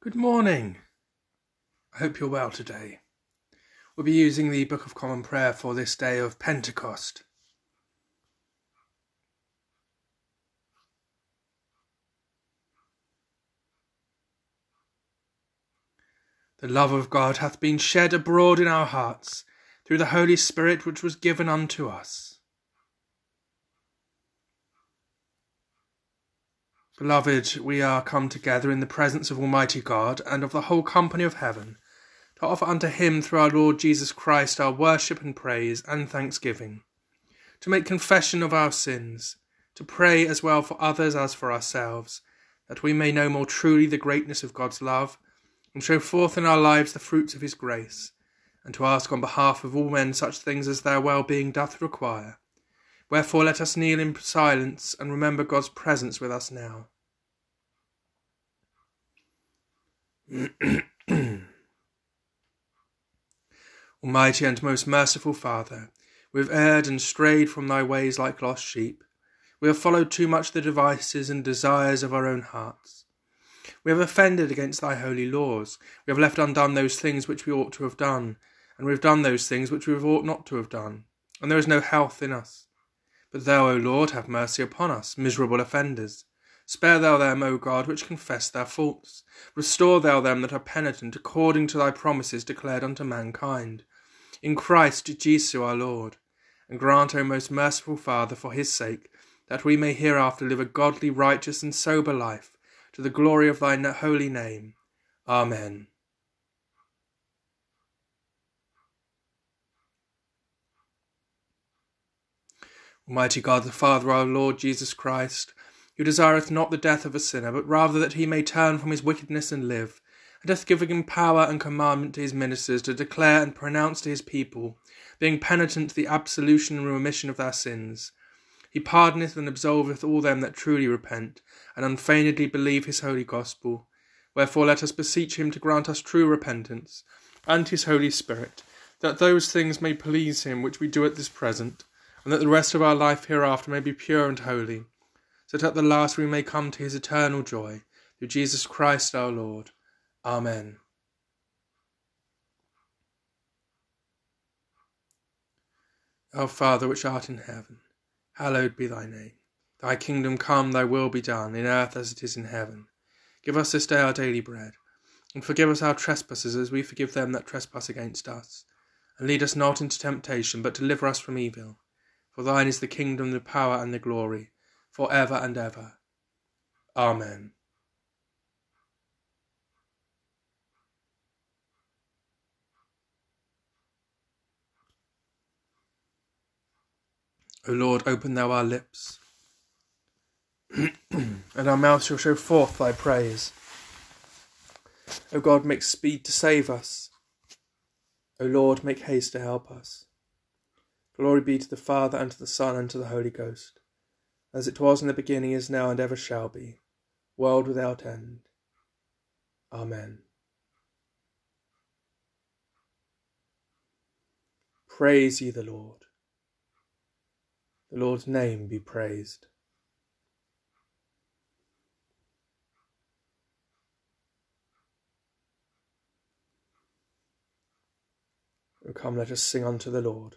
Good morning. I hope you're well today. We'll be using the Book of Common Prayer for this day of Pentecost. The love of God hath been shed abroad in our hearts through the Holy Spirit which was given unto us. Beloved, we are come together in the presence of Almighty God and of the whole company of heaven, to offer unto Him through our Lord Jesus Christ our worship and praise and thanksgiving, to make confession of our sins, to pray as well for others as for ourselves, that we may know more truly the greatness of God's love, and show forth in our lives the fruits of His grace, and to ask on behalf of all men such things as their well-being doth require Wherefore let us kneel in silence and remember God's presence with us now. Almighty and most merciful Father, we have erred and strayed from thy ways like lost sheep. We have followed too much the devices and desires of our own hearts. We have offended against thy holy laws. We have left undone those things which we ought to have done, and we have done those things which we ought not to have done. And there is no health in us. But thou, O Lord, have mercy upon us, miserable offenders. Spare thou them, O God, which confess their faults. Restore thou them that are penitent, according to thy promises declared unto mankind. In Christ Jesus our Lord. And grant, O most merciful Father, for his sake, that we may hereafter live a godly, righteous, and sober life, to the glory of thy holy name. Amen. Almighty God, the Father, our Lord Jesus Christ, who desireth not the death of a sinner, but rather that he may turn from his wickedness and live, and hath given him power and commandment to his ministers to declare and pronounce to his people, being penitent the absolution and remission of their sins. He pardoneth and absolveth all them that truly repent, and unfeignedly believe his holy gospel. Wherefore let us beseech him to grant us true repentance, and his Holy Spirit, that those things may please him which we do at this present and that the rest of our life hereafter may be pure and holy, so that at the last we may come to his eternal joy, through Jesus Christ our Lord. Amen. Our Father which art in heaven, hallowed be thy name. Thy kingdom come, thy will be done, in earth as it is in heaven. Give us this day our daily bread, and forgive us our trespasses as we forgive them that trespass against us. And lead us not into temptation, but deliver us from evil. For thine is the kingdom, the power, and the glory, for ever and ever. Amen. O Lord, open thou our lips, and our mouth shall show forth thy praise. O God, make speed to save us. O Lord, make haste to help us. Glory be to the Father, and to the Son, and to the Holy Ghost, as it was in the beginning, is now, and ever shall be, world without end. Amen. Praise ye the Lord. The Lord's name be praised. Come, let us sing unto the Lord.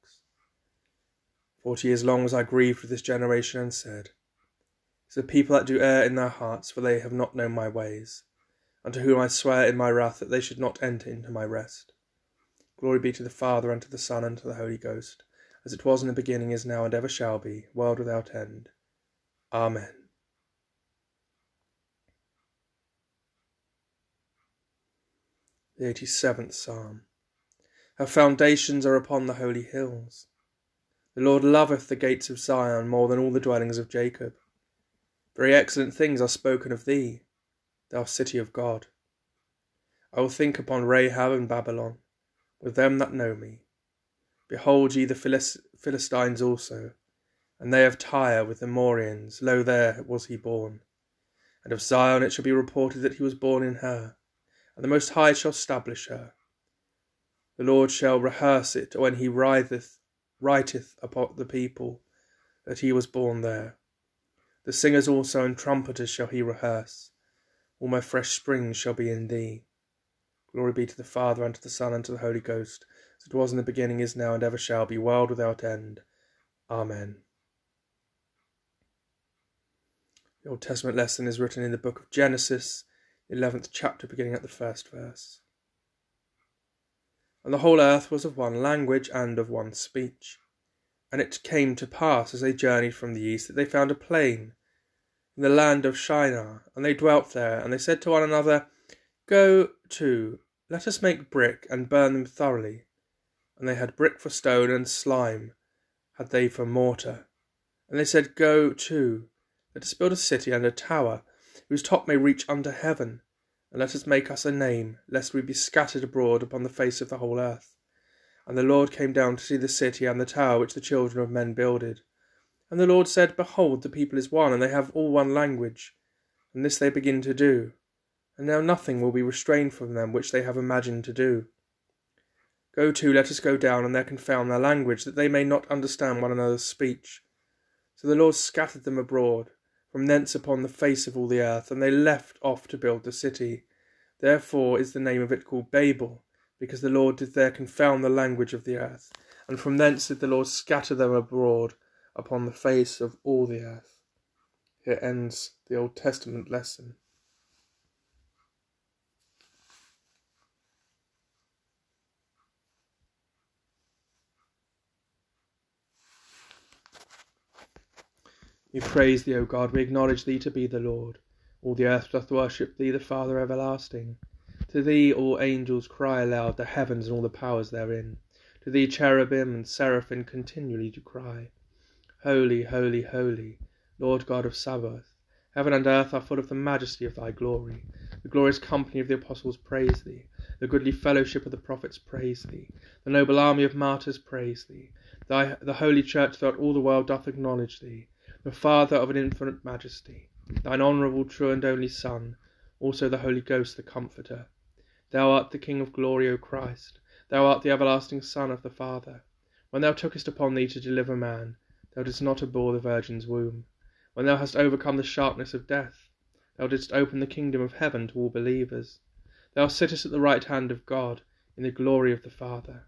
Forty years long was I grieved with this generation, and said, It's a people that do err in their hearts, for they have not known my ways. unto whom I swear in my wrath that they should not enter into my rest. Glory be to the Father, and to the Son, and to the Holy Ghost, as it was in the beginning, is now, and ever shall be, world without end. Amen. The eighty seventh Psalm. Her foundations are upon the holy hills. The Lord loveth the gates of Zion more than all the dwellings of Jacob. Very excellent things are spoken of thee, thou city of God. I will think upon Rahab and Babylon, with them that know me. Behold ye the Philistines also, and they of Tyre with the Morians, lo there was he born. And of Zion it shall be reported that he was born in her, and the Most High shall stablish her. The Lord shall rehearse it when he writeth, writeth upon the people that he was born there. The singers also and trumpeters shall he rehearse. All my fresh springs shall be in thee. Glory be to the Father, and to the Son, and to the Holy Ghost, as it was in the beginning, is now, and ever shall be, world without end. Amen. The Old Testament lesson is written in the book of Genesis, 11th chapter, beginning at the first verse. And the whole earth was of one language and of one speech. And it came to pass, as they journeyed from the east, that they found a plain in the land of Shinar, and they dwelt there. And they said to one another, Go to, let us make brick, and burn them thoroughly. And they had brick for stone, and slime had they for mortar. And they said, Go to, let us build a city and a tower, whose top may reach unto heaven, and let us make us a name, lest we be scattered abroad upon the face of the whole earth. And the Lord came down to see the city and the tower which the children of men builded. And the Lord said, Behold, the people is one, and they have all one language. And this they begin to do. And now nothing will be restrained from them which they have imagined to do. Go to, let us go down, and there confound their language, that they may not understand one another's speech. So the Lord scattered them abroad from thence upon the face of all the earth, and they left off to build the city. Therefore is the name of it called Babel, because the Lord did there confound the language of the earth, and from thence did the Lord scatter them abroad upon the face of all the earth. Here ends the Old Testament lesson. We praise thee, O God, we acknowledge thee to be the Lord. All the earth doth worship thee, the Father everlasting. To thee all angels cry aloud, the heavens and all the powers therein. To thee cherubim and seraphim continually do cry. Holy, holy, holy, Lord God of Sabaoth. Heaven and earth are full of the majesty of thy glory. The glorious company of the apostles praise thee. The goodly fellowship of the prophets praise thee. The noble army of martyrs praise thee. Thy, the holy church throughout all the world doth acknowledge thee the Father of an infinite majesty, thine honourable, true, and only Son, also the Holy Ghost, the Comforter. Thou art the King of glory, O Christ. Thou art the everlasting Son of the Father. When thou tookest upon thee to deliver man, thou didst not abhor the Virgin's womb. When thou hast overcome the sharpness of death, thou didst open the kingdom of heaven to all believers. Thou sittest at the right hand of God, in the glory of the Father.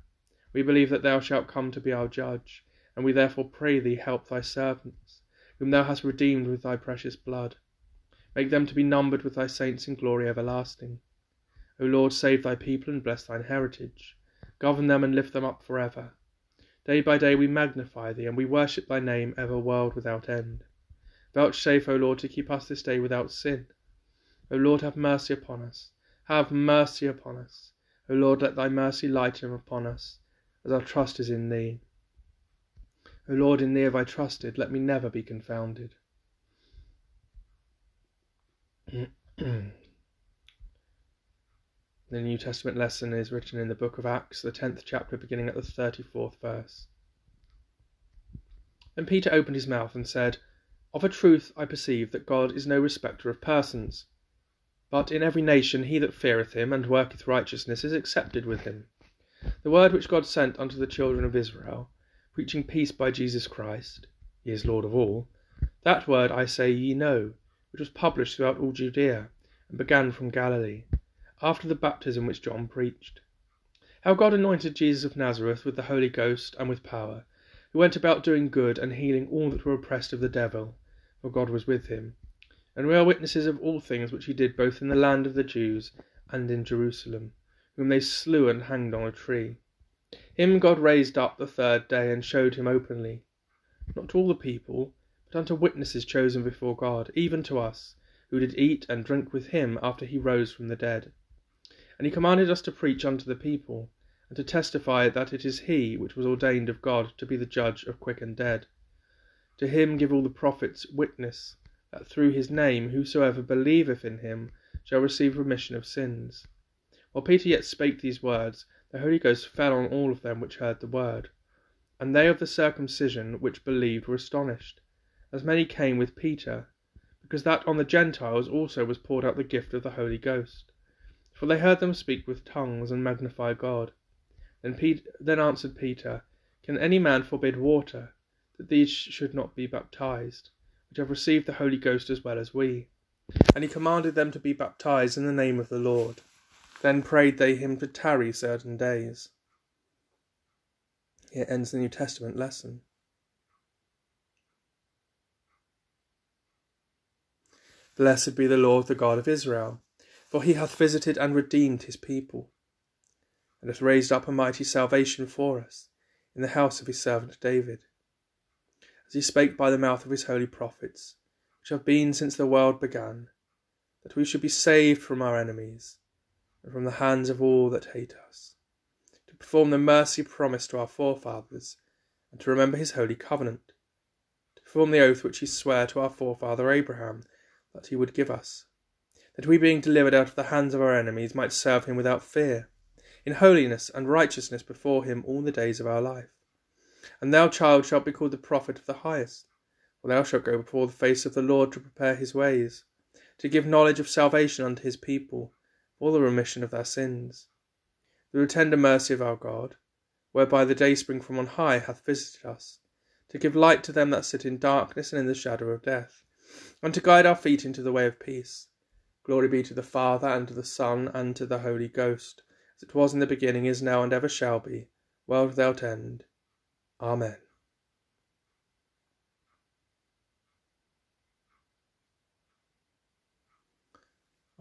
We believe that thou shalt come to be our judge, and we therefore pray thee help thy servants whom thou hast redeemed with thy precious blood. Make them to be numbered with thy saints in glory everlasting. O Lord, save thy people and bless thine heritage. Govern them and lift them up for ever. Day by day we magnify thee, and we worship thy name ever world without end. Vouchsafe, O Lord, to keep us this day without sin. O Lord, have mercy upon us. Have mercy upon us. O Lord, let thy mercy lighten upon us, as our trust is in thee. O Lord, in thee have I trusted, let me never be confounded. the New Testament lesson is written in the book of Acts, the 10th chapter, beginning at the 34th verse. And Peter opened his mouth and said, Of a truth I perceive that God is no respecter of persons, but in every nation he that feareth him and worketh righteousness is accepted with him. The word which God sent unto the children of Israel, preaching peace by Jesus Christ, he is Lord of all, that word I say ye know, which was published throughout all Judea, and began from Galilee, after the baptism which John preached. How God anointed Jesus of Nazareth with the Holy Ghost and with power, who went about doing good and healing all that were oppressed of the devil, for God was with him. And we are witnesses of all things which he did both in the land of the Jews and in Jerusalem, whom they slew and hanged on a tree. Him God raised up the third day and showed him openly, not to all the people, but unto witnesses chosen before God, even to us, who did eat and drink with him after he rose from the dead. And he commanded us to preach unto the people, and to testify that it is he which was ordained of God to be the judge of quick and dead. To him give all the prophets witness that through his name whosoever believeth in him shall receive remission of sins. While Peter yet spake these words, the Holy Ghost fell on all of them which heard the word. And they of the circumcision which believed were astonished, as many came with Peter, because that on the Gentiles also was poured out the gift of the Holy Ghost. For they heard them speak with tongues and magnify God. Then, Peter, then answered Peter, Can any man forbid water, that these should not be baptized? which have received the Holy Ghost as well as we. And he commanded them to be baptized in the name of the Lord. Then prayed they him to tarry certain days. Here ends the New Testament lesson. Blessed be the Lord, the God of Israel, for he hath visited and redeemed his people, and hath raised up a mighty salvation for us in the house of his servant David as he spake by the mouth of his holy prophets, which have been since the world began, that we should be saved from our enemies, and from the hands of all that hate us, to perform the mercy promised to our forefathers, and to remember his holy covenant, to perform the oath which he sware to our forefather Abraham that he would give us, that we being delivered out of the hands of our enemies might serve him without fear, in holiness and righteousness before him all the days of our life. And thou, child, shalt be called the prophet of the highest. For thou shalt go before the face of the Lord to prepare his ways, to give knowledge of salvation unto his people, for the remission of their sins. Through the tender mercy of our God, whereby the dayspring from on high hath visited us, to give light to them that sit in darkness and in the shadow of death, and to guide our feet into the way of peace. Glory be to the Father, and to the Son, and to the Holy Ghost, as it was in the beginning, is now, and ever shall be, world without end. Amen.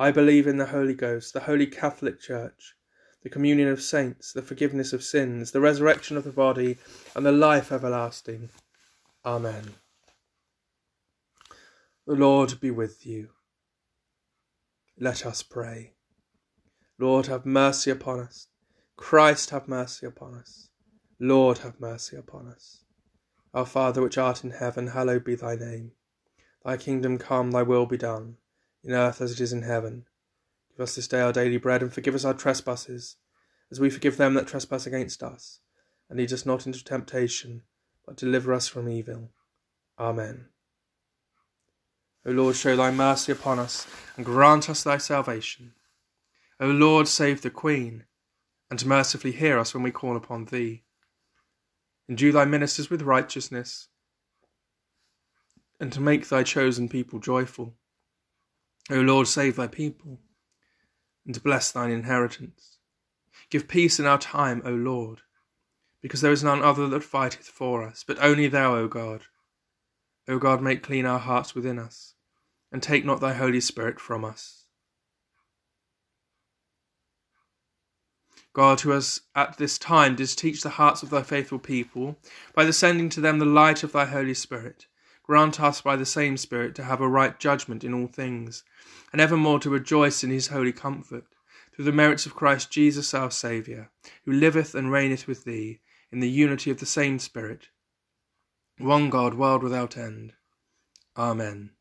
I believe in the Holy Ghost, the holy Catholic Church, the communion of saints, the forgiveness of sins, the resurrection of the body, and the life everlasting. Amen. The Lord be with you. Let us pray. Lord, have mercy upon us. Christ, have mercy upon us. Lord, have mercy upon us. Our Father which art in heaven, hallowed be thy name. Thy kingdom come, thy will be done, in earth as it is in heaven. Give us this day our daily bread, and forgive us our trespasses, as we forgive them that trespass against us. And lead us not into temptation, but deliver us from evil. Amen. O Lord, show thy mercy upon us, and grant us thy salvation. O Lord, save the Queen, and mercifully hear us when we call upon thee. Endue thy ministers with righteousness, and to make thy chosen people joyful. O Lord, save thy people, and bless thine inheritance. Give peace in our time, O Lord, because there is none other that fighteth for us, but only thou, O God. O God, make clean our hearts within us, and take not thy Holy Spirit from us. God, who has at this time didst teach the hearts of thy faithful people, by the sending to them the light of thy Holy Spirit, grant us by the same Spirit to have a right judgment in all things, and evermore to rejoice in his holy comfort, through the merits of Christ Jesus our Saviour, who liveth and reigneth with thee, in the unity of the same Spirit, one God, world without end. Amen.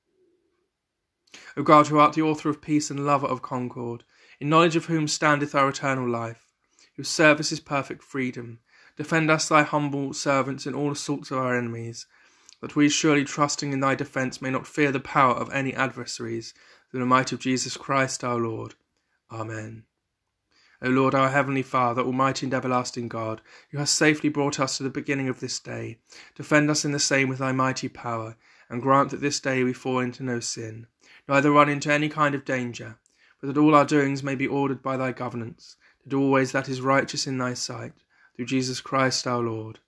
O God, who art the author of peace and lover of concord, in knowledge of whom standeth our eternal life, whose service is perfect freedom. Defend us, thy humble servants, in all assaults of our enemies, that we, surely trusting in thy defence, may not fear the power of any adversaries, through the might of Jesus Christ our Lord. Amen. O Lord, our heavenly Father, almighty and everlasting God, who hast safely brought us to the beginning of this day, defend us in the same with thy mighty power, and grant that this day we fall into no sin, neither run into any kind of danger, but that all our doings may be ordered by thy governance, to do always that is righteous in thy sight, through Jesus Christ our Lord.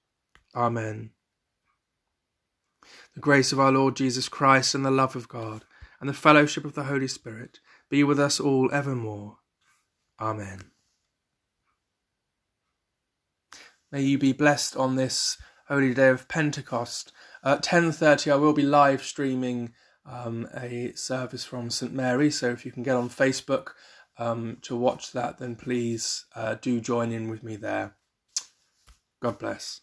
Amen. The grace of our Lord Jesus Christ, and the love of God, and the fellowship of the Holy Spirit be with us all evermore. Amen. May you be blessed on this holy day of Pentecost. At 10:30 I will be live streaming um, a service from St Mary, so if you can get on Facebook um, to watch that, then please uh, do join in with me there. God bless.